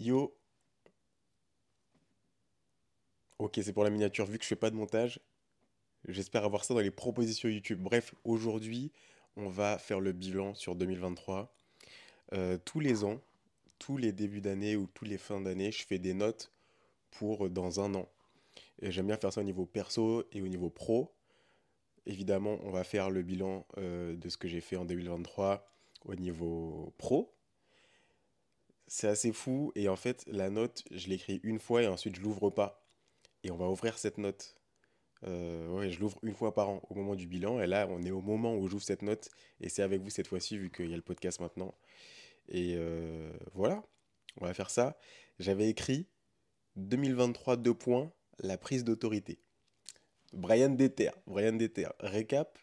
Yo. Ok, c'est pour la miniature. Vu que je fais pas de montage, j'espère avoir ça dans les propositions YouTube. Bref, aujourd'hui, on va faire le bilan sur 2023. Euh, tous les ans, tous les débuts d'année ou tous les fins d'année, je fais des notes pour dans un an. Et j'aime bien faire ça au niveau perso et au niveau pro. Évidemment, on va faire le bilan euh, de ce que j'ai fait en 2023 au niveau pro. C'est assez fou et en fait, la note, je l'écris une fois et ensuite je l'ouvre pas. Et on va ouvrir cette note. Euh, je l'ouvre une fois par an au moment du bilan. Et là, on est au moment où j'ouvre cette note. Et c'est avec vous cette fois-ci, vu qu'il y a le podcast maintenant. Et euh, voilà, on va faire ça. J'avais écrit 2023 2 points, la prise d'autorité. Brian Deter, Brian Deter. Récap,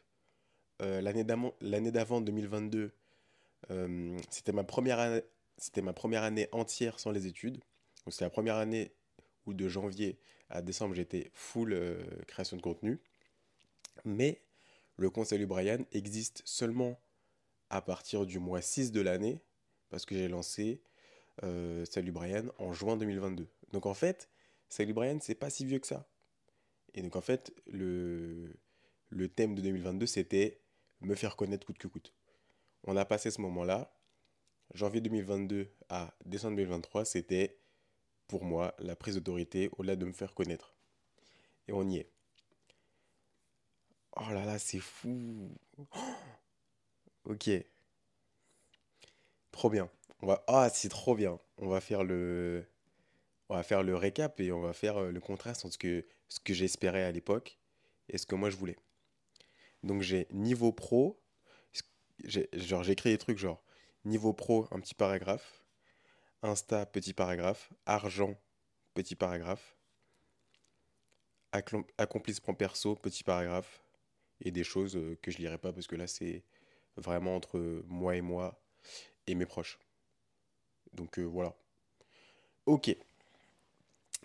euh, l'année d'avant 2022, euh, c'était ma première c'était ma première année entière sans les études. Donc c'est la première année où de janvier à décembre j'étais full euh, création de contenu. Mais le conseil Brian existe seulement à partir du mois 6 de l'année parce que j'ai lancé Salut Brian en juin 2022. Donc en fait, Salut Brian, c'est pas si vieux que ça. Et donc en fait, le, le thème de 2022, c'était me faire connaître coûte que coûte. On a passé ce moment-là. Janvier 2022 à décembre 2023, c'était pour moi la prise d'autorité au-delà de me faire connaître. Et on y est. Oh là là, c'est fou. ok. Trop bien. On va... Ah, c'est trop bien. On va faire le on va faire le récap et on va faire euh, le contraste entre ce que, ce que j'espérais à l'époque et ce que moi je voulais. Donc j'ai niveau pro, genre j'écris des trucs genre niveau pro, un petit paragraphe, Insta, petit paragraphe, argent, petit paragraphe, accomplissement perso, petit paragraphe, et des choses euh, que je lirai pas parce que là c'est vraiment entre moi et moi et mes proches. Donc euh, voilà. Ok.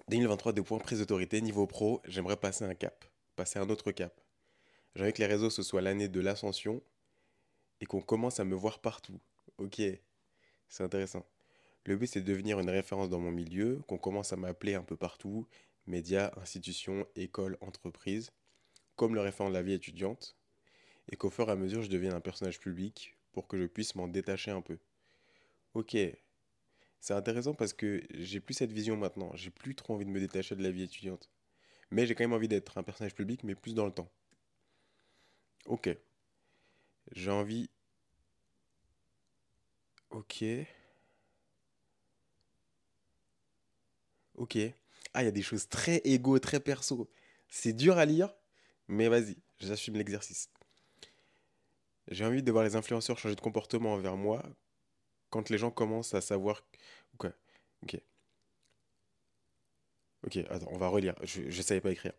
2023, deux points, prise d'autorité, niveau pro, j'aimerais passer un cap, passer un autre cap. J'aimerais que les réseaux, ce soit l'année de l'ascension et qu'on commence à me voir partout. Ok, c'est intéressant. Le but, c'est de devenir une référence dans mon milieu, qu'on commence à m'appeler un peu partout, médias, institutions, écoles, entreprises, comme le référent de la vie étudiante, et qu'au fur et à mesure, je devienne un personnage public pour que je puisse m'en détacher un peu. Ok, c'est intéressant parce que j'ai plus cette vision maintenant. J'ai plus trop envie de me détacher de la vie étudiante. Mais j'ai quand même envie d'être un personnage public, mais plus dans le temps. Ok. J'ai envie. Ok. Ok. Ah, il y a des choses très égo, très perso. C'est dur à lire, mais vas-y, j'assume l'exercice. J'ai envie de voir les influenceurs changer de comportement envers moi quand les gens commencent à savoir. Quoi Ok. Ok, attends, on va relire. Je ne savais pas écrire.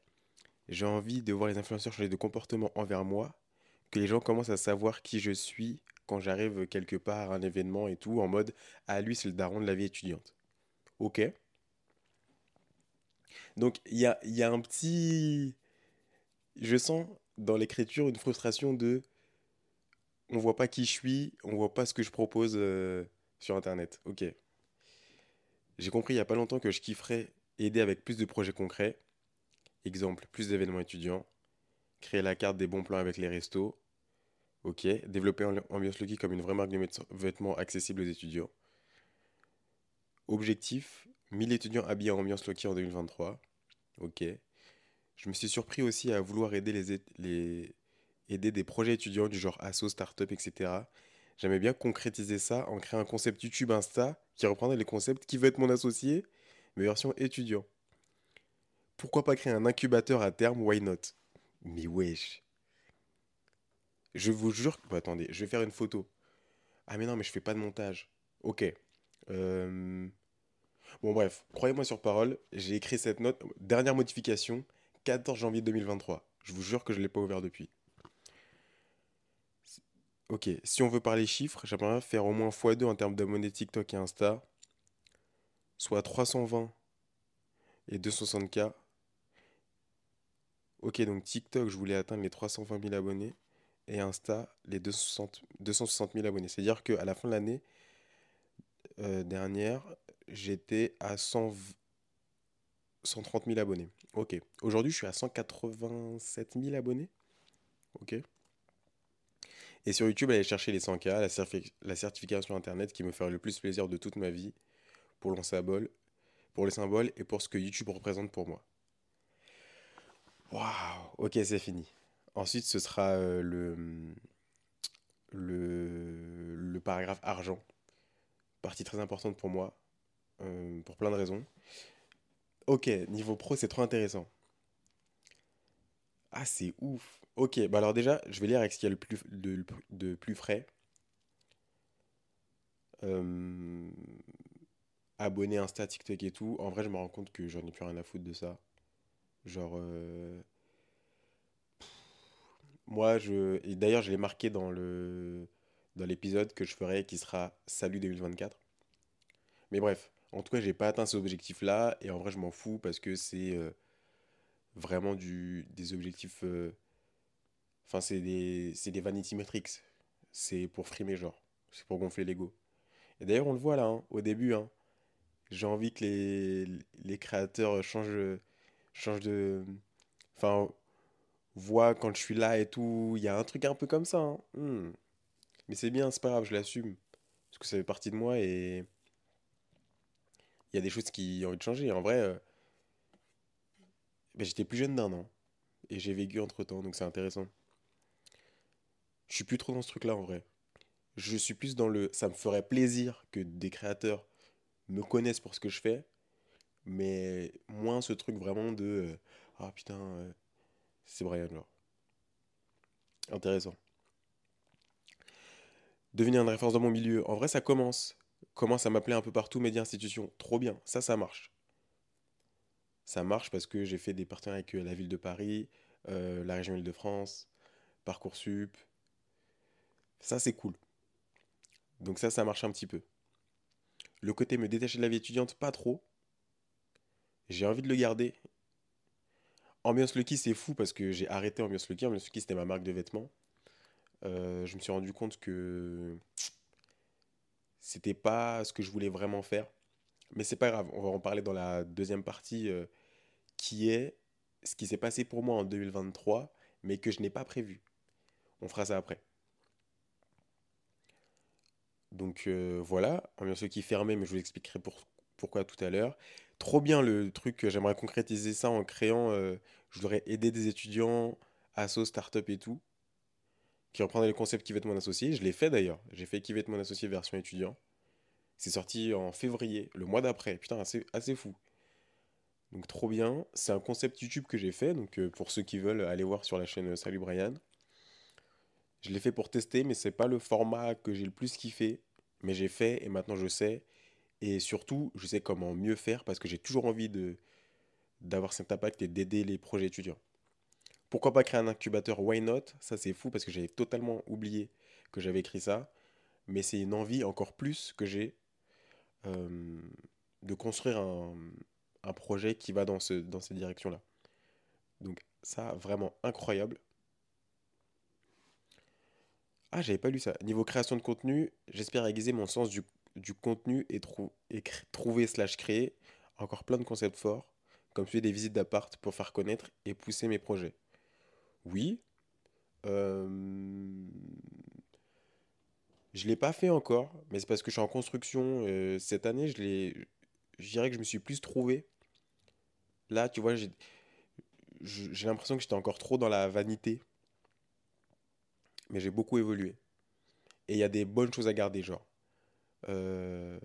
J'ai envie de voir les influenceurs changer de comportement envers moi, que les gens commencent à savoir qui je suis quand j'arrive quelque part à un événement et tout, en mode Ah, lui, c'est le daron de la vie étudiante. Ok. Donc, il y a, un petit. Je sens dans l'écriture une frustration de on voit pas qui je suis, on voit pas ce que je propose euh, sur Internet. Ok. J'ai compris il y a pas longtemps que je kifferais aider avec plus de projets concrets. Exemple, plus d'événements étudiants. Créer la carte des bons plans avec les restos. Ok. Développer Ambiance Lucky comme une vraie marque de vêtements accessible aux étudiants. Objectif 1000 étudiants habillés en Ambiance Lucky en 2023. Ok. Je me suis surpris aussi à vouloir aider les, aider des projets étudiants du genre asso, startup, etc. J'aimais bien concrétiser ça en créant un concept YouTube Insta qui reprendrait les concepts qui veut être mon associé, mais version étudiant. Pourquoi pas créer un incubateur à terme, why not? Mais wesh. Je vous jure attendez, je vais faire une photo. Ah mais non, mais je fais pas de montage. Ok. Euh, bon bref, croyez-moi sur parole, j'ai écrit cette note. Dernière modification, 14 janvier 2023. Je vous jure que je ne l'ai pas ouvert depuis. Ok, si on veut parler chiffres, j'aimerais faire au moins x2 en termes d'abonnés TikTok et Insta, soit 320 et 260K. Ok, donc TikTok, je voulais atteindre les 320 000 abonnés et Insta, les 260, 000 abonnés. C'est-à-dire qu'à la fin de l'année euh, dernière, j'étais à 100 130 000 abonnés. Ok. Aujourd'hui, je suis à 187 000 abonnés. Ok. Et sur YouTube, aller chercher les 100K, la, la, certification Internet qui me ferait le plus plaisir de toute ma vie pour le symbole, pour les symboles et pour ce que YouTube représente pour moi. Waouh Ok, c'est fini. Ensuite, ce sera euh, le, le, le paragraphe argent. Partie très importante pour moi, euh, pour plein de raisons. Ok, niveau pro, c'est trop intéressant. Ah, c'est ouf. Ok, bah alors déjà, je vais lire avec ce qu'il y a le plus, de, plus frais. Euh, abonné Insta, TikTok et tout. En vrai, je me rends compte que j'en ai plus rien à foutre de ça. Genre. Euh, moi, je. D'ailleurs, je l'ai marqué dans le dans l'épisode que je ferai qui sera Salut 2024. Mais bref, en tout cas, j'ai pas atteint ces objectifs-là et en vrai, je m'en fous parce que c'est euh, vraiment du, des objectifs. Euh, enfin, c'est des, des vanity metrics. C'est pour frimer, genre. C'est pour gonfler l'ego. Et d'ailleurs, on le voit là, hein, au début. Hein, j'ai envie que les, les créateurs changent, changent de. Enfin, voient quand je suis là et tout. Il y a un truc un peu comme ça. Hein. Hmm. Mais c'est bien, c'est pas grave, je l'assume. Parce que ça fait partie de moi et il y a des choses qui ont envie de changer. En vrai, euh, ben, j'étais plus jeune d'un an. Et j'ai vécu entre temps, donc c'est intéressant. Je suis plus trop dans ce truc-là en vrai. Je suis plus dans le. Ça me ferait plaisir que des créateurs me connaissent pour ce que je fais. Mais moins ce truc vraiment de. Euh, ah putain, euh, c'est Brian, genre. Intéressant. Devenir une référence dans mon milieu. En vrai, ça commence commence à m'appeler un peu partout, médias, institutions. Trop bien, ça, ça marche. Ça marche parce que j'ai fait des partenariats avec euh, la ville de Paris, euh, la région Île-de-France, Parcoursup. Ça, c'est cool. Donc ça, ça marche un petit peu. Le côté me détacher de la vie étudiante, pas trop. J'ai envie de le garder. Ambiance Lucky, c'est fou parce que j'ai arrêté Ambiance Lucky. Ambiance Lucky, c'était ma marque de vêtements. Euh, je me suis rendu compte que c'était pas ce que je voulais vraiment faire. Mais c'est pas grave, on va en parler dans la deuxième partie euh, qui est ce qui s'est passé pour moi en 2023, mais que je n'ai pas prévu. On fera ça après. Donc euh, voilà, sûr qui fermé, mais je vous expliquerai pourquoi tout à l'heure. Trop bien le truc, j'aimerais concrétiser ça en créant, euh, je voudrais aider des étudiants, asso, start-up et tout qui reprendrait le concept qui va être mon associé. Je l'ai fait d'ailleurs. J'ai fait qui va être mon associé version étudiant. C'est sorti en février, le mois d'après. Putain, assez, assez fou. Donc trop bien. C'est un concept YouTube que j'ai fait. Donc euh, pour ceux qui veulent aller voir sur la chaîne euh, Salut Brian. Je l'ai fait pour tester, mais c'est pas le format que j'ai le plus kiffé. Mais j'ai fait et maintenant je sais. Et surtout, je sais comment mieux faire parce que j'ai toujours envie de d'avoir cet impact et d'aider les projets étudiants. Pourquoi pas créer un incubateur? Why not? Ça, c'est fou parce que j'avais totalement oublié que j'avais écrit ça. Mais c'est une envie encore plus que j'ai euh, de construire un, projet qui va dans, ce, dans cette direction-là. Donc, ça, vraiment incroyable. Ah, j'avais pas lu ça. Niveau création de contenu, j'espère aiguiser mon sens du, contenu et, trouver slash créer encore plein de concepts forts, comme celui des visites d'appart pour faire connaître et pousser mes projets. Oui. Euh... Je l'ai pas fait encore, mais c'est parce que je suis en construction. Euh, cette année, je je dirais que je me suis plus trouvé. Là, tu vois, j'ai l'impression que j'étais encore trop dans la vanité. Mais j'ai beaucoup évolué. Et il y a des bonnes choses à garder, genre. Euh,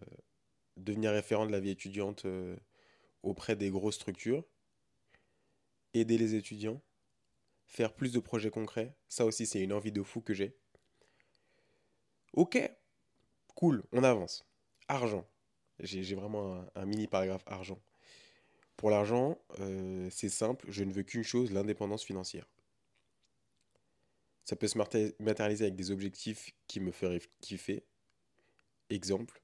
devenir référent de la vie étudiante euh, auprès des grosses structures. Aider les étudiants faire plus de projets concrets. Ça aussi, c'est une envie de fou que j'ai. Ok, cool, on avance. Argent. J'ai vraiment un, mini paragraphe argent. Pour l'argent, euh, c'est simple, je ne veux qu'une chose, l'indépendance financière. Ça peut se matérialiser avec des objectifs qui me feraient kiffer. Exemple,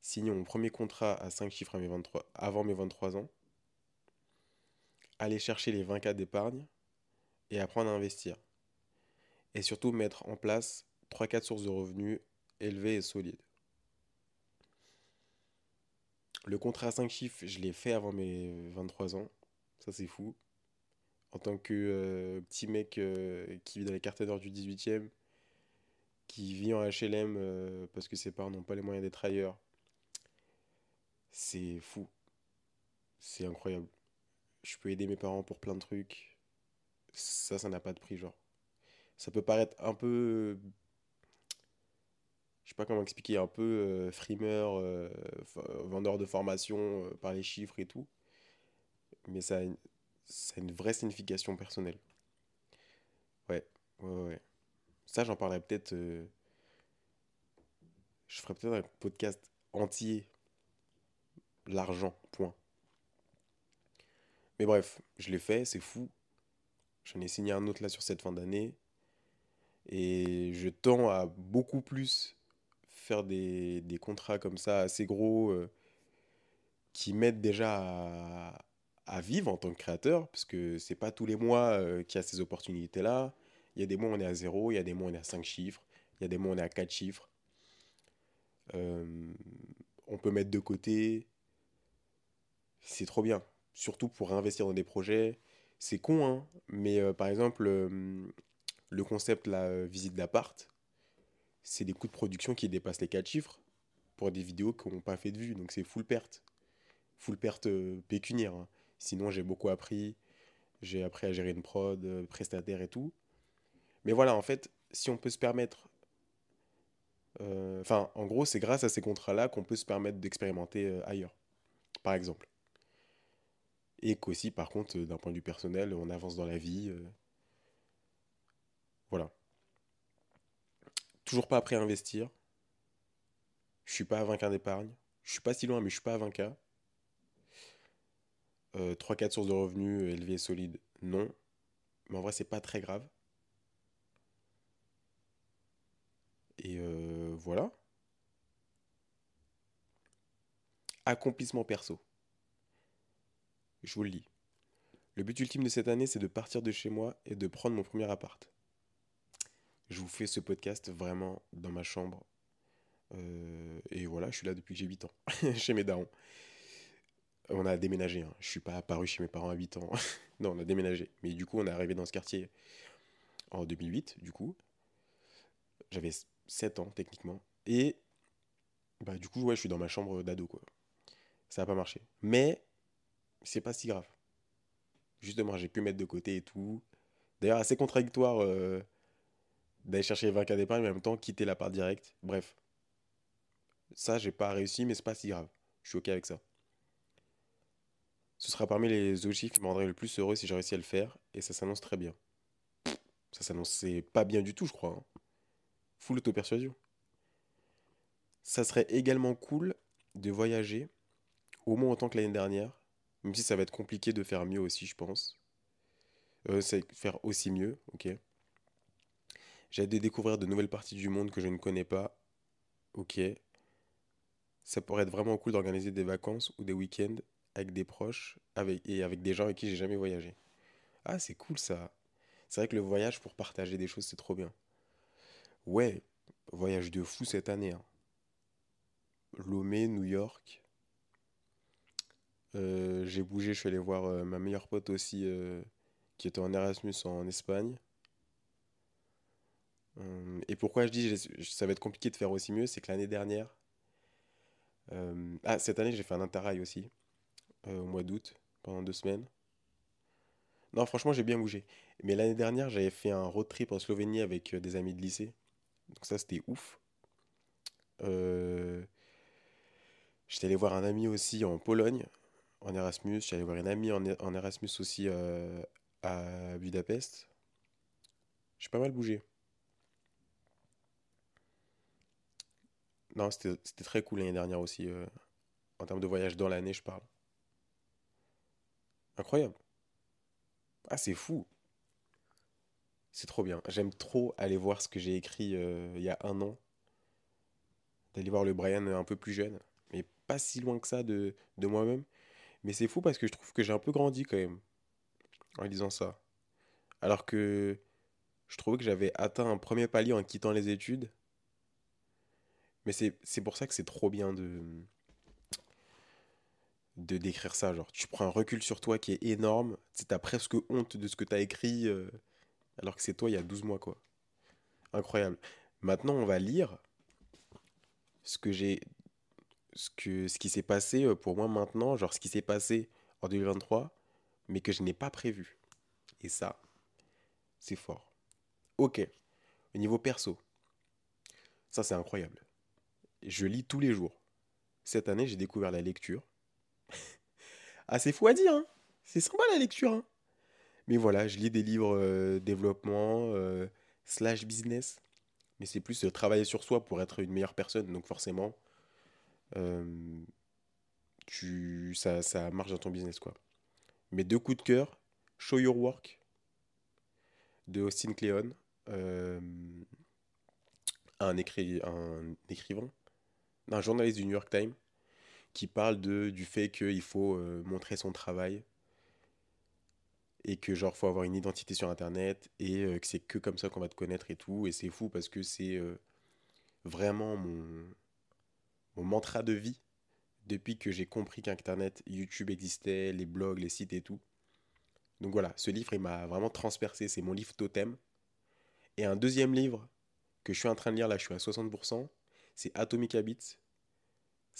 signer mon premier contrat à 5 chiffres mes 23, avant mes 23 ans. Aller chercher les 20 cas d'épargne et apprendre à investir. Et surtout mettre en place 3-4 sources de revenus élevées et solides. Le contrat à 5 chiffres, je l'ai fait avant mes 23 ans. Ça, c'est fou. En tant que euh, petit mec euh, qui vit dans les quartiers nord du 18e, qui vit en HLM euh, parce que ses parents n'ont pas les moyens d'être ailleurs, c'est fou. C'est incroyable. Je peux aider mes parents pour plein de trucs. Ça, ça n'a pas de prix, genre. Ça peut paraître un peu je sais pas comment expliquer, un peu euh, frimeur, euh, vendeur de formation euh, par les chiffres et tout. Mais ça a, une, ça a une vraie signification personnelle. Ouais, ouais, ouais. Ça, j'en parlerai peut-être. je ferai peut-être un podcast entier. L'argent, point. Mais bref, je l'ai fait, c'est fou. J'en ai signé un autre là sur cette fin d'année. Et je tends à beaucoup plus faire des, contrats comme ça assez gros euh, qui m'aident déjà à, à, vivre en tant que créateur, parce que c'est pas tous les mois euh, qu'il y a ces opportunités-là. Il y a des mois on est à zéro, il y a des mois on est à 5 chiffres, il y a des mois on est à 4 chiffres. Euh, on peut mettre de côté. C'est trop bien. Surtout pour investir dans des projets. C'est con, hein, mais par exemple, le concept, la visite d'appart, c'est des coûts de production qui dépassent les 4 chiffres pour des vidéos qui n'ont pas fait de vue. Donc c'est full perte. Full perte euh, pécuniaire. Hein. Sinon, j'ai beaucoup appris. J'ai appris à gérer une prod, euh, prestataire et tout. Mais voilà, en fait, si on peut se permettre. Euh, enfin, en gros, c'est grâce à ces contrats-là qu'on peut se permettre d'expérimenter ailleurs. Par exemple. Et qu'aussi, par contre, d'un point de vue personnel, on avance dans la vie. Voilà. Toujours pas prêt à investir. Je suis pas à 20K d'épargne. Je suis pas si loin, mais je suis pas à 20K. 3-4 euh, sources de revenus élevées et solides, non. Mais en vrai, c'est pas très grave. Et euh, voilà. Accomplissement perso. Je vous le dis. Le but ultime de cette année, c'est de partir de chez moi et de prendre mon premier appart. Je vous fais ce podcast vraiment dans ma chambre. Euh, et voilà, je suis là depuis que j'ai 8 ans, chez mes darons. On a déménagé, hein. je suis pas apparu chez mes parents à 8 ans. non, on a déménagé. Mais du coup, on est arrivé dans ce quartier en 2008, du coup. J'avais 7 ans, techniquement. Et bah, du coup, ouais, je suis dans ma chambre d'ado, quoi. Ça n'a pas marché. Mais c'est pas si grave. Justement, j'ai pu mettre de côté et tout. D'ailleurs, assez contradictoire. Euh, d'aller chercher 20K d'épargne, mais en même temps quitter la part directe. Bref. Ça, j'ai pas réussi, mais c'est pas si grave. Je suis OK avec ça. Ce sera parmi les objectifs qui me rendraient le plus heureux si j'ai réussi à le faire, et ça s'annonce très bien. Ça s'annonce pas bien du tout, je crois. Hein. Full auto-persuasion. Ça serait également cool de voyager, au moins autant que l'année dernière, même si ça va être compliqué de faire mieux aussi, je pense. Euh, faire aussi mieux, ok. J'ai hâte de découvrir de nouvelles parties du monde que je ne connais pas. Ok. Ça pourrait être vraiment cool d'organiser des vacances ou des week-ends avec des proches et avec des gens avec qui j'ai jamais voyagé. Ah, c'est cool ça. C'est vrai que le voyage pour partager des choses, c'est trop bien. Ouais, voyage de fou cette année. Hein. Lomé, New York. Euh, j'ai bougé, je suis allé voir euh, ma meilleure pote aussi euh, qui était en Erasmus en Espagne. Et pourquoi je dis ça va être compliqué de faire aussi mieux, c'est que l'année dernière, ah cette année j'ai fait un interrail aussi au mois d'août pendant deux semaines. Non franchement j'ai bien bougé. Mais l'année dernière j'avais fait un road trip en Slovénie avec des amis de lycée. Donc ça c'était ouf. J'étais allé voir un ami aussi en Pologne, en Erasmus. J'allais voir une amie en, Erasmus aussi à Budapest. J'ai pas mal bougé. Non, c'était très cool l'année dernière aussi. Euh, en termes de voyage dans l'année, je parle. Incroyable. Ah, c'est fou. C'est trop bien. J'aime trop aller voir ce que j'ai écrit euh, il y a un an. D'aller voir le Brian un peu plus jeune. Mais pas si loin que ça de, de moi-même. Mais c'est fou parce que je trouve que j'ai un peu grandi quand même. En lisant ça. Alors que je trouvais que j'avais atteint un premier palier en quittant les études. Mais c'est pour ça que c'est trop bien de, de d'écrire ça. Genre, tu prends un recul sur toi qui est énorme. Tu as presque honte de ce que tu as écrit, euh, alors que c'est toi il y a 12 mois, quoi. Incroyable. Maintenant, on va lire ce que qui s'est passé euh, pour moi maintenant, genre ce qui s'est passé en 2023, mais que je n'ai pas prévu. Et ça, c'est fort. Ok. Au niveau perso, ça c'est incroyable. Je lis tous les jours. Cette année, j'ai découvert la lecture. ah, c'est fou à dire, hein C'est sympa la lecture, hein Mais voilà, je lis des livres euh, développement, euh, slash business. Mais c'est plus euh, travailler sur soi pour être une meilleure personne. Donc forcément, tu, ça, ça marche dans ton business, quoi. Deux coups de cœur, Show Your Work de Austin Kleon, un, écrivain un journaliste du New York Times qui parle du fait qu'il faut montrer son travail et que genre faut avoir une identité sur internet et euh, que c'est que comme ça qu'on va te connaître et tout et c'est fou parce que c'est euh, vraiment mon, mon mantra de vie depuis que j'ai compris qu'internet YouTube existait les blogs les sites et tout donc voilà ce livre il m'a vraiment transpercé c'est mon livre totem et un deuxième livre que je suis en train de lire là je suis à 60% c'est Atomic Habits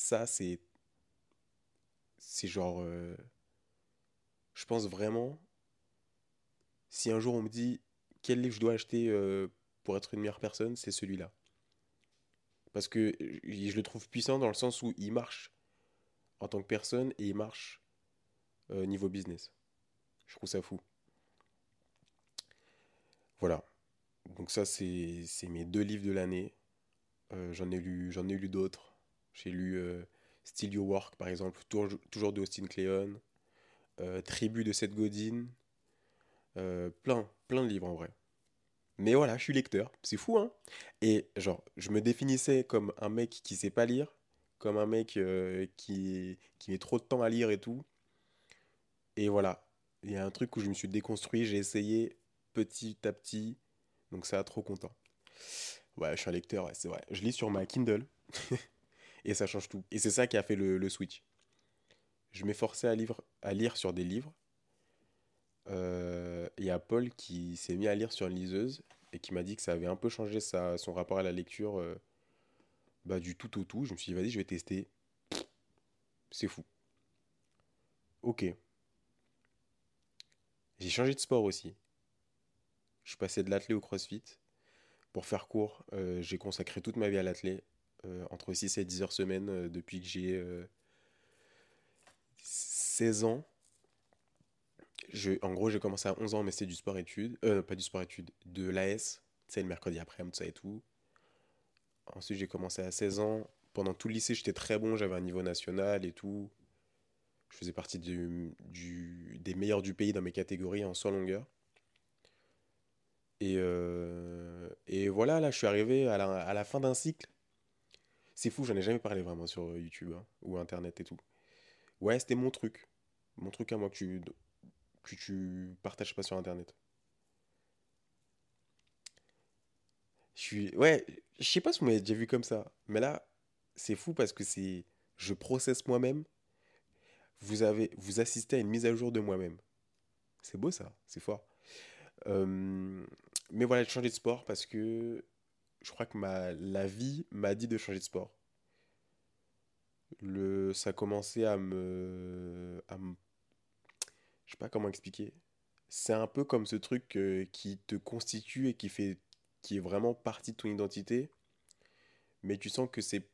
ça, c'est. C'est genre. Euh, je pense vraiment. Si un jour on me dit quel livre je dois acheter euh, pour être une meilleure personne, c'est celui-là. Parce que je le trouve puissant dans le sens où il marche en tant que personne et il marche euh, niveau business. Je trouve ça fou. Voilà. Donc ça, c'est mes deux livres de l'année. j'en ai lu, lu d'autres. J'ai lu euh, Still Your Work, par exemple, toujours, de Austin Kleon, euh, Tribu de Seth Godin, euh, plein, plein de livres en vrai. Mais voilà, je suis lecteur, c'est fou, hein Et genre, je me définissais comme un mec qui sait pas lire, comme un mec qui, qui met trop de temps à lire et tout. Et voilà, il y a un truc où je me suis déconstruit, j'ai essayé petit à petit, donc ça a trop content. Ouais, je suis un lecteur, c'est vrai. Je lis sur ma Kindle. Et ça change tout. Et c'est ça qui a fait le, switch. Je m'efforçais à, à lire sur des livres. Euh, il y a Paul qui s'est mis à lire sur une liseuse et qui m'a dit que ça avait un peu changé son rapport à la lecture euh, bah, du tout au tout. Je me suis dit, vas-y, je vais tester. C'est fou. Ok. J'ai changé de sport aussi. Je suis passé de l'athlé au crossfit. Pour faire court, euh, j'ai consacré toute ma vie à l'athlé. Euh, entre 6 et 10 heures semaine euh, depuis que j'ai 16 euh, ans. En gros, j'ai commencé à 11 ans, mais c'était du sport-études. pas du sport-études, de l'AS. Sais, le mercredi après-midi, tout ça et tout. Ensuite, j'ai commencé à 16 ans. Pendant tout le lycée, j'étais très bon. J'avais un niveau national et tout. Je faisais partie des meilleurs du pays dans mes catégories en soins longueur. Et, et voilà, là, je suis arrivé à la, fin d'un cycle. C'est fou, j'en ai jamais parlé vraiment sur euh, YouTube hein, ou Internet et tout. Ouais, c'était mon truc. Mon truc à moi que tu, que tu partages pas sur Internet. Je suis... Ouais, je sais pas si vous m'avez déjà vu comme ça. Mais là, c'est fou parce que c'est... Je processe moi-même. Vous avez... Vous assistez à une mise à jour de moi-même. C'est beau ça, c'est fort. Mais voilà, j'ai changé de sport parce que je crois que ma, la vie m'a dit de changer de sport. Le, ça a commencé à me, à me... Je sais pas comment expliquer. C'est un peu comme ce truc euh, qui te constitue et qui, fait, qui est vraiment partie de ton identité. Mais tu sens que c'est,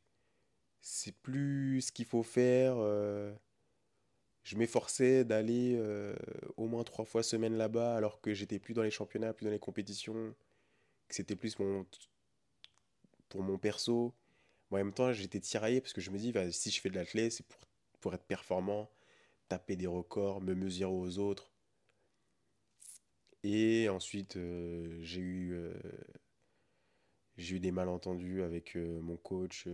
c'est plus ce qu'il faut faire. Euh. je m'efforçais d'aller euh, au moins trois fois semaine là-bas alors que j'étais plus dans les championnats, plus dans les compétitions. Que c'était plus mon pour mon perso. en même temps, j'étais tiraillé parce que je me dis, si je fais de l'athlète, c'est pour, pour être performant, taper des records, me mesurer aux autres. Et ensuite, euh, j'ai eu, euh, j'ai eu des malentendus avec euh, mon coach.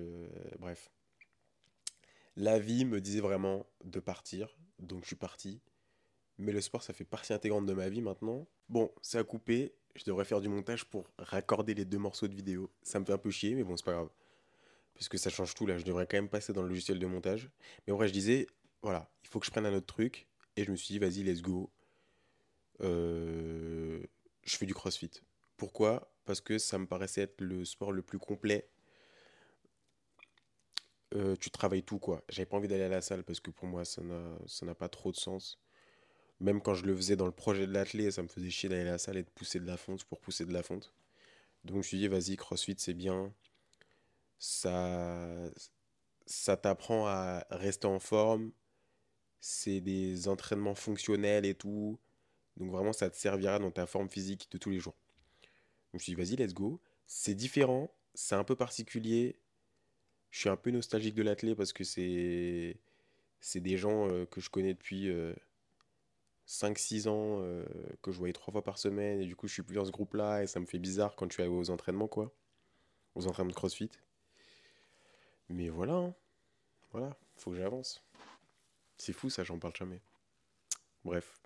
bref. La vie me disait vraiment de partir, donc je suis parti. Mais le sport, ça fait partie intégrante de ma vie maintenant. Bon, ça a coupé, je devrais faire du montage pour raccorder les deux morceaux de vidéo. Ça me fait un peu chier, mais bon, c'est pas grave. Parce que ça change tout là. Je devrais quand même passer dans le logiciel de montage. Mais vrai, je disais, voilà, il faut que je prenne un autre truc. Et je me suis dit, vas-y, let's go. Euh, je fais du crossfit. Pourquoi? Parce que ça me paraissait être le sport le plus complet. Euh, tu travailles tout, quoi. J'avais pas envie d'aller à la salle parce que pour moi, ça n'a pas trop de sens. Même quand je le faisais dans le projet de l'athlète, ça me faisait chier d'aller à la salle et de pousser de la fonte pour pousser de la fonte. Donc je me suis dit, vas-y, CrossFit, c'est bien. Ça t'apprend à rester en forme. C'est des entraînements fonctionnels et tout. Donc vraiment, ça te servira dans ta forme physique de tous les jours. Je me suis dit, vas-y, let's go. C'est différent, c'est un peu particulier. Je suis un peu nostalgique de l'athlète parce que c'est c'est des gens euh, que je connais depuis 5-6 euh, ans, euh, que je voyais trois fois par semaine. Et du coup, je suis plus dans ce groupe-là et ça me fait bizarre quand je suis aux entraînements, quoi. Aux entraînements de CrossFit. Mais voilà, hein. voilà, faut que j'avance. C'est fou ça, j'en parle jamais. Bref.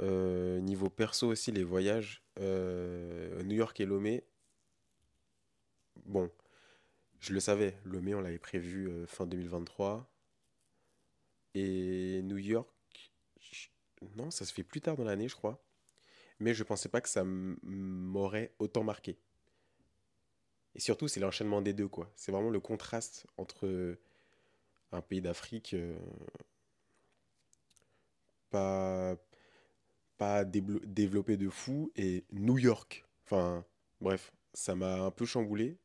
Euh, niveau perso aussi, les voyages. Euh, New York et Lomé. Bon, je le savais. Lomé, on l'avait prévu euh, fin 2023. Et New York, non, ça se fait plus tard dans l'année, je crois. Mais je pensais pas que ça m'aurait autant marqué. Et surtout, c'est l'enchaînement des deux, quoi. C'est vraiment le contraste entre un pays d'Afrique pas, pas développé de fou et New York. Enfin, bref, ça m'a un peu chamboulé.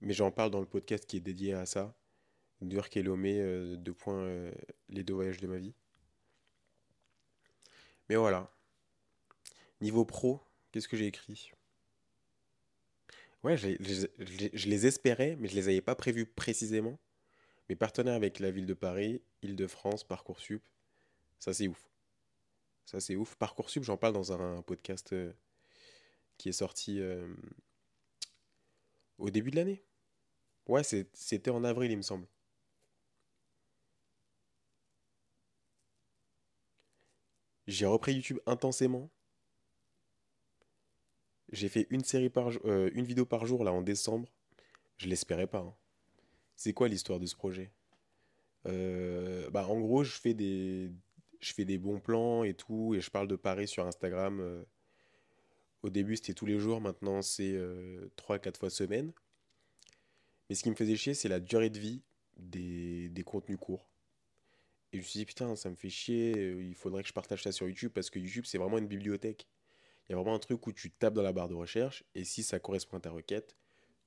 Mais j'en parle dans le podcast qui est dédié à ça. New York et Lomé, euh, deux points, euh, les deux voyages de ma vie. Mais voilà. Niveau pro, qu'est-ce que j'ai écrit? Ouais, je les espérais, mais je les avais pas prévus précisément. Mes partenaires avec la ville de Paris, Île-de-France, Parcoursup, ça c'est ouf. Ça, c'est ouf. Parcoursup, j'en parle dans un, podcast euh, qui est sorti euh, au début de l'année. Ouais, c'était en avril, il me semble. J'ai repris YouTube intensément. J'ai fait une série par euh, vidéo par jour là en décembre. Je l'espérais pas. Hein. C'est quoi l'histoire de ce projet? Bah, En gros, je fais des, je fais des bons plans et tout, et je parle de Paris sur Instagram. Euh. Au début, c'était tous les jours, maintenant, c'est 3-4 euh, fois semaine. Mais ce qui me faisait chier, c'est la durée de vie des, des, contenus courts. Et je me suis dit, putain, ça me fait chier, euh, il faudrait que je partage ça sur YouTube, parce que YouTube, c'est vraiment une bibliothèque. Il y a vraiment un truc où tu tapes dans la barre de recherche, et si ça correspond à ta requête,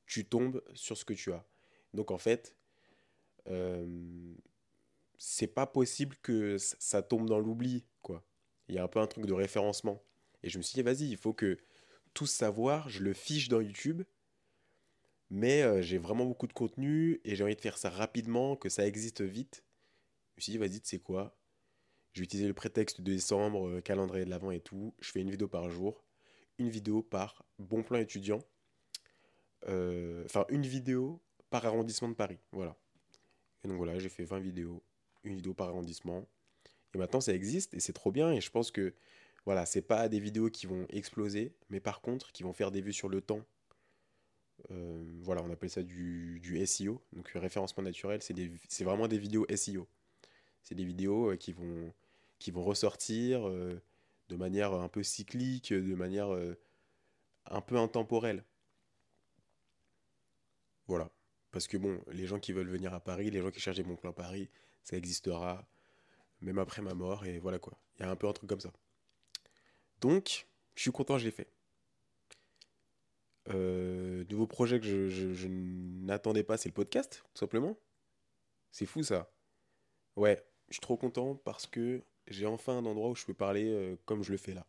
tu tombes sur ce que tu as. Donc en fait, c'est pas possible que ça tombe dans l'oubli, quoi. Il y a un peu un truc de référencement. Et je me suis dit, vas-y, il faut que tout savoir, je le fiche dans YouTube. Mais euh, j'ai vraiment beaucoup de contenu et j'ai envie de faire ça rapidement, que ça existe vite. Je me suis dit, vas-y, tu sais quoi? Je vais utiliser le prétexte de décembre, euh, calendrier de l'avant et tout. Je fais une vidéo par jour. Une vidéo par bon plan étudiant. Euh, enfin, une vidéo par arrondissement de Paris. Voilà. Et donc voilà, j'ai fait 20 vidéos une vidéo par arrondissement. Et maintenant, ça existe et c'est trop bien. Et je pense que, voilà, c'est pas des vidéos qui vont exploser, mais par contre, qui vont faire des vues sur le temps. Euh, voilà, on appelle ça du, SEO, donc référencement naturel. C'est vraiment des vidéos SEO. C'est des vidéos euh, qui vont, qui vont ressortir euh, de manière un peu cyclique, de manière un peu intemporelle. Voilà. Parce que bon, les gens qui veulent venir à Paris, les gens qui cherchent des bons plans Paris, ça existera même après ma mort, et voilà quoi. Il y a un peu un truc comme ça. Donc, je suis content, je l'ai fait. Euh, nouveau projet que je, n'attendais pas, c'est le podcast, tout simplement. C'est fou ça. Ouais, je suis trop content parce que j'ai enfin un endroit où je peux parler euh, comme je le fais là.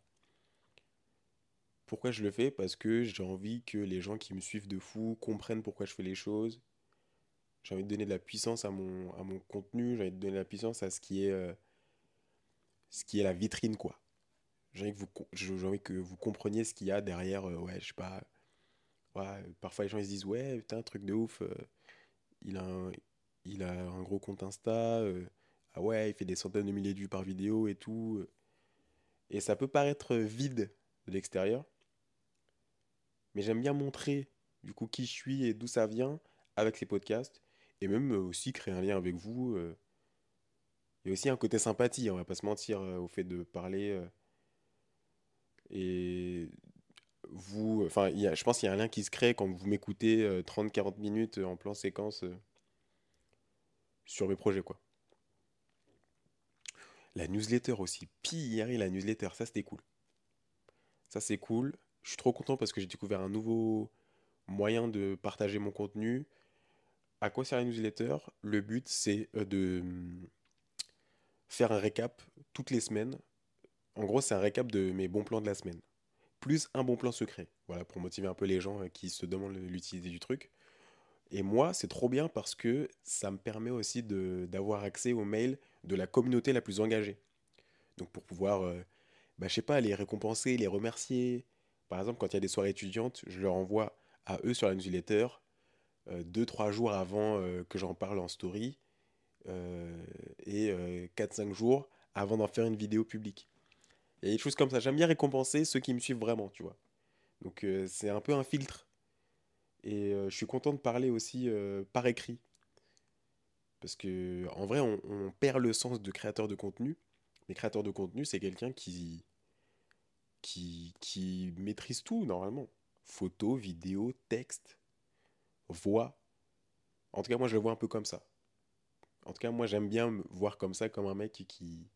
Pourquoi je le fais? Parce que j'ai envie que les gens qui me suivent de fou comprennent pourquoi je fais les choses j'ai envie de donner de la puissance à mon, à mon contenu, j'ai envie de donner de la puissance à ce qui est, euh, ce qui est la vitrine, quoi. J'ai envie, que vous, que vous compreniez ce qu'il y a derrière, euh, ouais, je sais pas. parfois les gens ils se disent, ouais, putain, truc de ouf, euh, il, a un, il a un gros compte Insta, ah ouais, il fait des centaines de milliers de vues par vidéo et tout. Et ça peut paraître vide de l'extérieur, mais j'aime bien montrer du coup qui je suis et d'où ça vient avec les podcasts et même aussi créer un lien avec vous. Il y a aussi un côté sympathie, on va pas se mentir, au fait de parler. et vous, enfin, je pense qu'il y a un lien qui se crée quand vous m'écoutez 30-40 minutes en plan séquence sur mes projets, quoi. La newsletter aussi, pire la newsletter, ça c'était cool. Ça c'est cool. Je suis trop content parce que j'ai découvert un nouveau moyen de partager mon contenu. À quoi sert la newsletter? Le but c'est euh, de hum, faire un récap toutes les semaines. En gros, c'est un récap de mes bons plans de la semaine. Plus un bon plan secret. Voilà, pour motiver un peu les gens euh, qui se demandent l'utilité du truc. Et moi, c'est trop bien parce que ça me permet aussi d'avoir accès aux mails de la communauté la plus engagée. Donc pour pouvoir, euh, bah, je sais pas, les récompenser, les remercier. Par exemple, quand il y a des soirées étudiantes, je leur envoie à eux sur la newsletter deux, trois jours avant euh, que j'en parle en story et 4-5 jours avant d'en faire une vidéo publique. Il y a des choses comme ça. J'aime bien récompenser ceux qui me suivent vraiment, tu vois. Donc c'est un peu un filtre et euh, je suis content de parler aussi euh, par écrit. Parce que en vrai, on, perd le sens de créateur de contenu. Mais créateur de contenu, c'est quelqu'un qui, qui, qui maîtrise tout normalement. Photo, vidéo, texte, voix. En tout cas, moi, je le vois un peu comme ça. En tout cas, moi, j'aime bien me voir comme ça, comme un mec qui,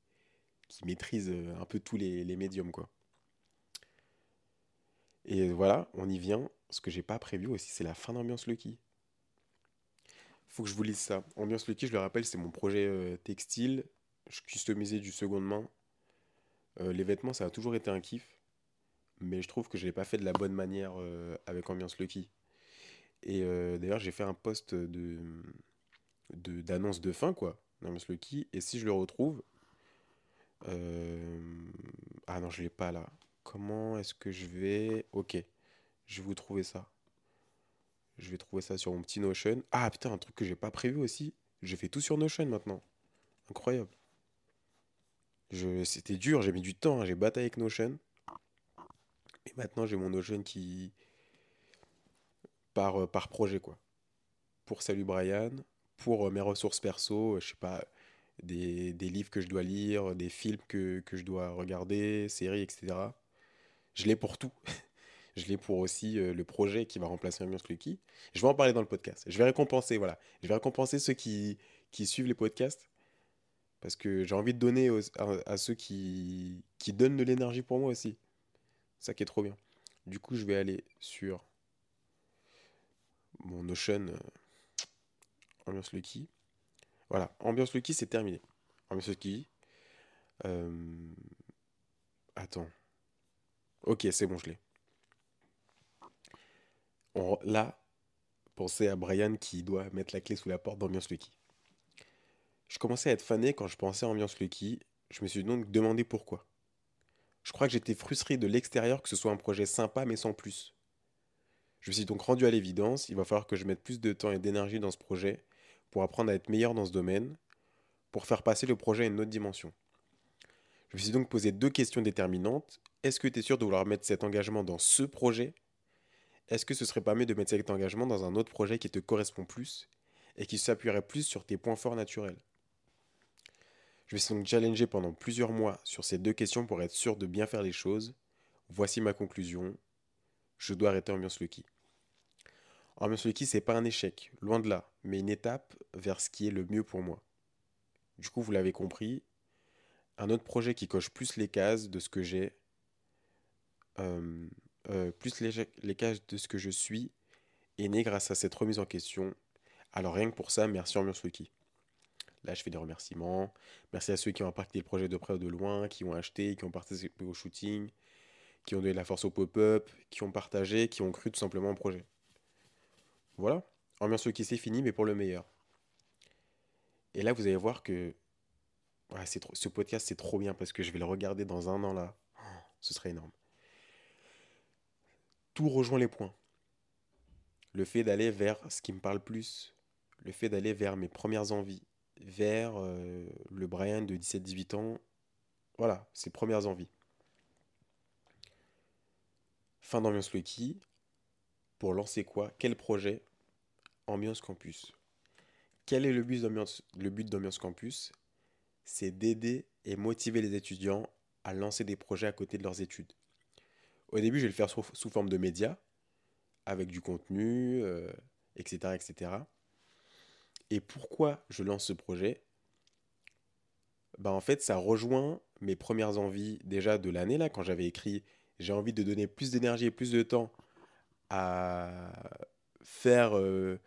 qui maîtrise euh, un peu tous les, médiums, quoi. Et voilà, on y vient. Ce que j'ai pas prévu aussi, c'est la fin d'Ambiance Lucky. Faut que je vous lise ça. Ambiance Lucky, je le rappelle, c'est mon projet euh, textile. Je customisais du seconde main. Euh, les vêtements, ça a toujours été un kiff. Mais je trouve que je l'ai pas fait de la bonne manière avec Ambiance Lucky. Et d'ailleurs, j'ai fait un post d'annonce de, fin, quoi. Et si je le retrouve. Ah non, je l'ai pas là. Comment est-ce que je vais. Ok. Je vais vous trouver ça. Je vais trouver ça sur mon petit Notion. Ah putain, un truc que j'ai pas prévu aussi. J'ai fait tout sur Notion maintenant. Incroyable. C'était dur, j'ai mis du temps, hein. j'ai bataillé avec Notion. Et maintenant j'ai mon Notion qui. Par, euh, par projet quoi. Pour Salut Brian, pour euh, mes ressources perso, euh, je sais pas, des, livres que je dois lire, des films que, que je dois regarder, séries, etc. Je l'ai pour tout. Je l'ai pour aussi le projet qui va remplacer Ambiance Lucky. Je vais en parler dans le podcast. Je vais récompenser, voilà. Je vais récompenser ceux qui, qui suivent les podcasts. Parce que j'ai envie de donner à, ceux qui, qui donnent de l'énergie pour moi aussi. Ça qui est trop bien. Du coup, je vais aller sur mon Notion euh, Ambiance Lucky. Voilà, Ambiance Lucky, c'est terminé. Ambiance Lucky. Euh, attends. Ok, c'est bon, je l'ai là, pensez à Brian qui doit mettre la clé sous la porte d'Ambiance Lucky. Je commençais à être fané quand je pensais à Ambiance Lucky. Je me suis donc demandé pourquoi. Je crois que j'étais frustré de l'extérieur que ce soit un projet sympa mais sans plus. Je me suis donc rendu à l'évidence, il va falloir que je mette plus de temps et d'énergie dans ce projet pour apprendre à être meilleur dans ce domaine, pour faire passer le projet à une autre dimension. Je me suis donc posé deux questions déterminantes. Est-ce que tu es sûr de vouloir mettre cet engagement dans ce projet? Est-ce que ce serait pas mieux de mettre cet engagement dans un autre projet qui te correspond plus et qui s'appuierait plus sur tes points forts naturels? Je vais donc challenger pendant plusieurs mois sur ces deux questions pour être sûr de bien faire les choses. Voici ma conclusion. Je dois arrêter Ambiance Lucky. Ambiance Lucky, c'est pas un échec, loin de là, mais une étape vers ce qui est le mieux pour moi. Du coup, vous l'avez compris, un autre projet qui coche plus les cases de ce que j'ai. Euh, euh, plus les, cases de ce que je suis est né grâce à cette remise en question. Alors rien que pour ça, merci Ambiance Lucky. Là, je fais des remerciements. Merci à ceux qui ont impacté le projet de près ou de loin, qui ont acheté, qui ont participé au shooting, qui ont donné la force au pop-up, qui ont partagé, qui ont cru tout simplement au projet. Voilà. Ambiance Lucky, c'est fini, mais pour le meilleur. Et là, vous allez voir que ce podcast, c'est trop bien parce que je vais le regarder dans un an là. Ce serait énorme tout rejoint les points. Le fait d'aller vers ce qui me parle plus, le fait d'aller vers mes premières envies, vers euh, le Brian de 17-18 ans, voilà, ses premières envies. Fin d'Ambiance Lucky, pour lancer quoi? Quel projet? Ambiance Campus. quel est le but d'Ambiance, Campus? C'est d'aider et motiver les étudiants à lancer des projets à côté de leurs études. Au début, je vais le faire sous, sous forme de médias, avec du contenu, etc., euh, etc. Et pourquoi je lance ce projet? Bah en fait, ça rejoint mes premières envies déjà de l'année, là, quand j'avais écrit j'ai envie de donner plus d'énergie et plus de temps à faire, euh,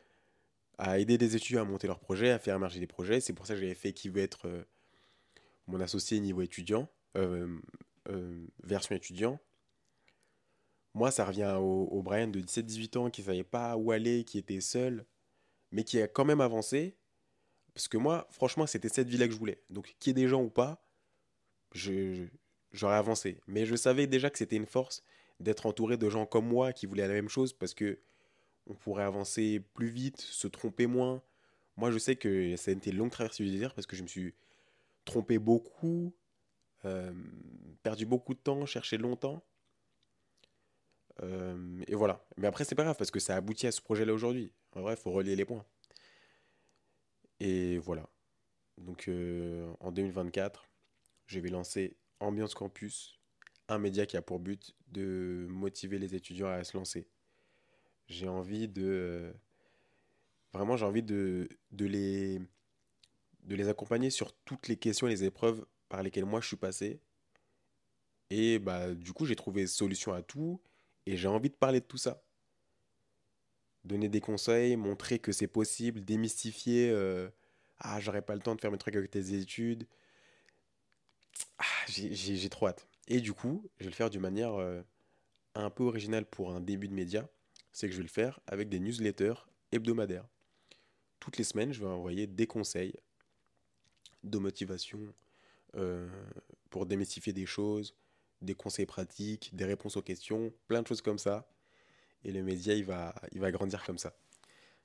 à aider des étudiants à monter leurs projets, à faire émerger des projets. C'est pour ça que j'avais fait qui veut être euh, mon associé niveau étudiant, euh, version étudiant. Moi, ça revient au, au Brian de 17-18 ans qui ne savait pas où aller, qui était seul, mais qui a quand même avancé parce que moi, franchement, c'était cette vie-là que je voulais. Donc, qu'il y ait des gens ou pas, j'aurais avancé. Mais je savais déjà que c'était une force d'être entouré de gens comme moi qui voulaient la même chose parce que on pourrait avancer plus vite, se tromper moins. Moi, je sais que ça a été une longue traversée du désert parce que je me suis trompé beaucoup, euh, perdu beaucoup de temps, cherché longtemps. Euh, et voilà. Mais après, c'est pas grave parce que ça aboutit à ce projet-là aujourd'hui. En vrai, il faut relier les points. Et voilà. Donc euh, en 2024, je vais lancer Ambiance Campus, un média qui a pour but de motiver les étudiants à se lancer. J'ai envie de... Vraiment, j'ai envie de, de, les, de les accompagner sur toutes les questions et les épreuves par lesquelles moi je suis passé. Et bah, du coup, j'ai trouvé solution à tout et j'ai envie de parler de tout ça donner des conseils, montrer que c'est possible, démystifier euh, Ah, j'aurais pas le temps de faire mes trucs avec tes études. Ah, j'ai trop hâte. Et du coup, je vais le faire d'une manière euh, un peu originale pour un début de média. C'est que je vais le faire avec des newsletters hebdomadaires. Toutes les semaines, je vais envoyer des conseils de motivation euh, pour démystifier des choses, des conseils pratiques, des réponses aux questions, plein de choses comme ça et le média il va, il va grandir comme ça.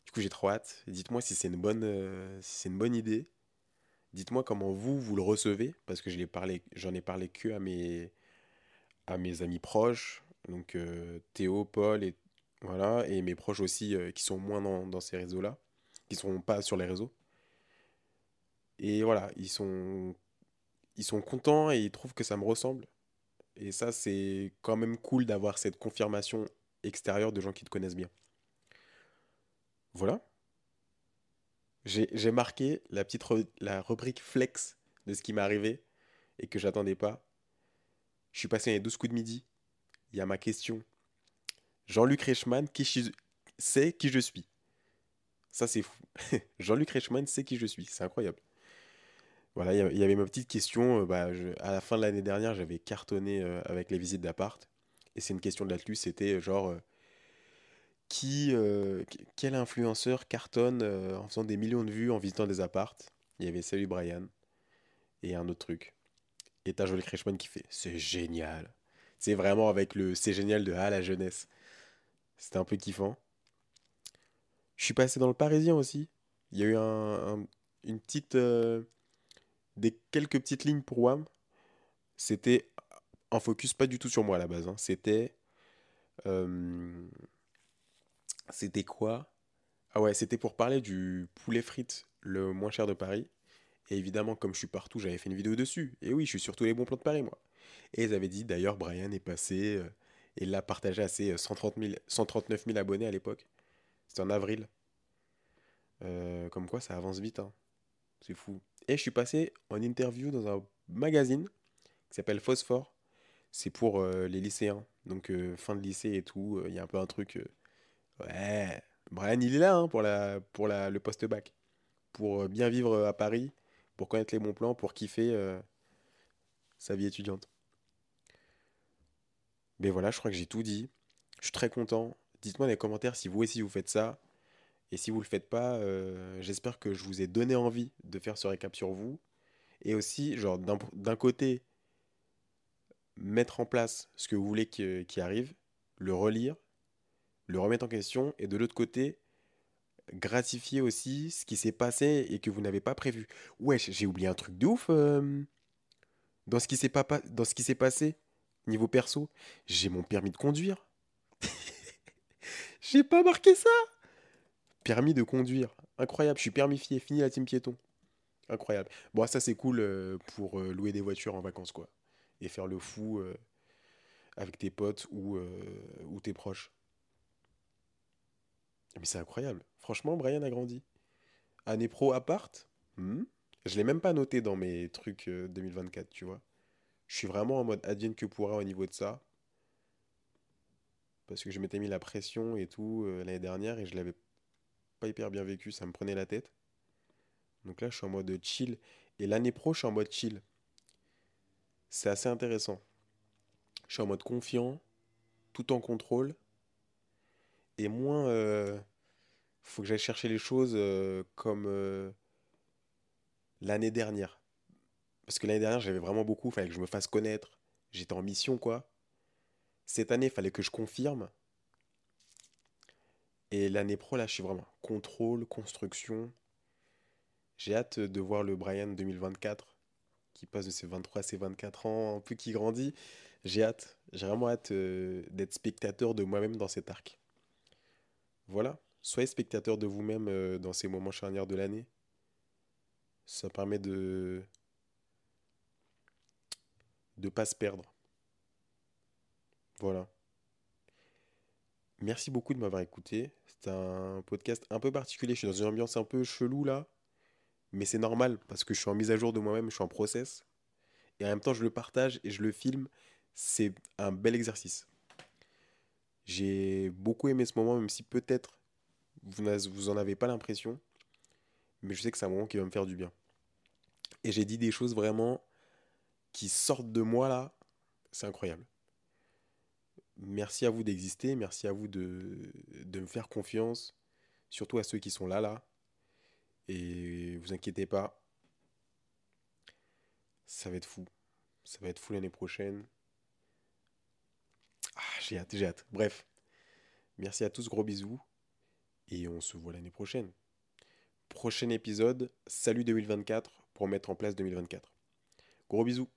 Du coup, j'ai trop hâte. Dites-moi si c'est une bonne, euh, si c'est une bonne idée. Dites-moi comment vous vous le recevez parce que j'en ai parlé que à mes, amis proches, donc euh, Théo, Paul et mes proches aussi euh, qui sont moins dans, ces réseaux-là, qui sont pas sur les réseaux. Et voilà, ils sont, ils sont contents et ils trouvent que ça me ressemble. Et ça, c'est quand même cool d'avoir cette confirmation extérieur de gens qui te connaissent bien. Voilà. J'ai marqué la petite la rubrique flex de ce qui m'est arrivé et que j'attendais pas. Je suis passé les 12 coups de midi. Il y a ma question. Jean-Luc Reichmann qui sait qui je suis? Ça, c'est fou. Jean-Luc Reichmann sait qui je suis. C'est incroyable. Voilà, il y avait ma petite question. Euh, bah, à la fin de l'année dernière, j'avais cartonné euh, avec les visites d'appart. Et c'est une question de l'Atlus, c'était euh, genre qui, euh, quel influenceur cartonne en faisant des millions de vues en visitant des appartes? Il y avait Salut Brian et un autre truc. Et t'as Joel Kreshman qui fait c'est génial. C'est vraiment avec le c'est génial de ah la jeunesse. C'était un peu kiffant. Je suis passé dans le Parisien aussi. Il y a eu un, une petite des quelques petites lignes pour WAM. C'était en focus pas du tout sur moi à la base. Hein. C'était. Euh, c'était quoi? Ah ouais, c'était pour parler du poulet frites le moins cher de Paris. Et évidemment, comme je suis partout, j'avais fait une vidéo dessus. Et oui, je suis sur tous les bons plans de Paris, moi. Et ils avaient dit, d'ailleurs, Brian est passé euh, et l'a partagé à ses 130 139 000 abonnés à l'époque. C'était en avril. Euh, comme quoi, ça avance vite. Hein. C'est fou. Et je suis passé en interview dans un magazine qui s'appelle Phosphore c'est pour euh, les lycéens. Donc euh, fin de lycée et tout, il euh, y a un peu un truc. Ouais, Brian il est là hein, pour, la, pour la, le post-bac. Pour bien vivre à Paris, pour connaître les bons plans, pour kiffer sa vie étudiante. Mais voilà, je crois que j'ai tout dit. Je suis très content. Dites-moi dans les commentaires si vous aussi vous faites ça. Et si vous le faites pas, j'espère que je vous ai donné envie de faire ce récap sur vous. Et aussi, genre, d'un côté, mettre en place ce que vous voulez qui, arrive, le relire, le remettre en question, et de l'autre côté, gratifier aussi ce qui s'est passé et que vous n'avez pas prévu. Ouais, j'ai oublié un truc de ouf euh, dans ce qui s'est pas dans ce qui s'est passé niveau perso. J'ai mon permis de conduire. j'ai pas marqué ça. Permis de conduire. Incroyable, je suis permifié, fini la team piéton. Incroyable. Bon, ça c'est cool euh, pour euh, louer des voitures en vacances, quoi. Et faire le fou avec tes potes ou, ou tes proches. Mais c'est incroyable. Franchement, Brian a grandi. Année pro appart hmm Je l'ai même pas noté dans mes trucs 2024, tu vois. Je suis vraiment en mode advienne que pourra au niveau de ça. Parce que je m'étais mis la pression et tout l'année dernière et je l'avais pas hyper bien vécu, ça me prenait la tête. Donc là, je suis en mode chill. Et l'année pro, je suis en mode chill. C'est assez intéressant. Je suis en mode confiant, tout en contrôle. Et moins. Euh, faut que j'aille chercher les choses euh, comme euh, l'année dernière. Parce que l'année dernière, j'avais vraiment beaucoup. Fallait que je me fasse connaître. J'étais en mission, quoi. Cette année, il fallait que je confirme. Et l'année pro, là, je suis vraiment contrôle, construction. J'ai hâte de voir le Brian 2024 qui passe de ses 23 à ses 24 ans, peu qui grandit. J'ai hâte, j'ai vraiment hâte euh, d'être spectateur de moi-même dans cet arc. Voilà, soyez spectateur de vous-même euh, dans ces moments charnières de l'année. Ça permet de de pas se perdre. Voilà. Merci beaucoup de m'avoir écouté. C'est un podcast un peu particulier. Je suis dans une ambiance un peu chelou là. Mais c'est normal parce que je suis en mise à jour de moi-même, je suis en process. Et en même temps, je le partage et je le filme. C'est un bel exercice. J'ai beaucoup aimé ce moment, même si peut-être vous, vous en avez pas l'impression. Mais je sais que c'est un moment qui va me faire du bien. Et j'ai dit des choses vraiment qui sortent de moi là. C'est incroyable. Merci à vous d'exister, merci à vous de, de me faire confiance, surtout à ceux qui sont là, là. Et vous inquiétez pas, ça va être fou. Ça va être fou l'année prochaine. Ah, j'ai hâte, j'ai hâte. Bref, merci à tous, gros bisous. Et on se voit l'année prochaine. Prochain épisode, salut 2024 pour mettre en place 2024. Gros bisous.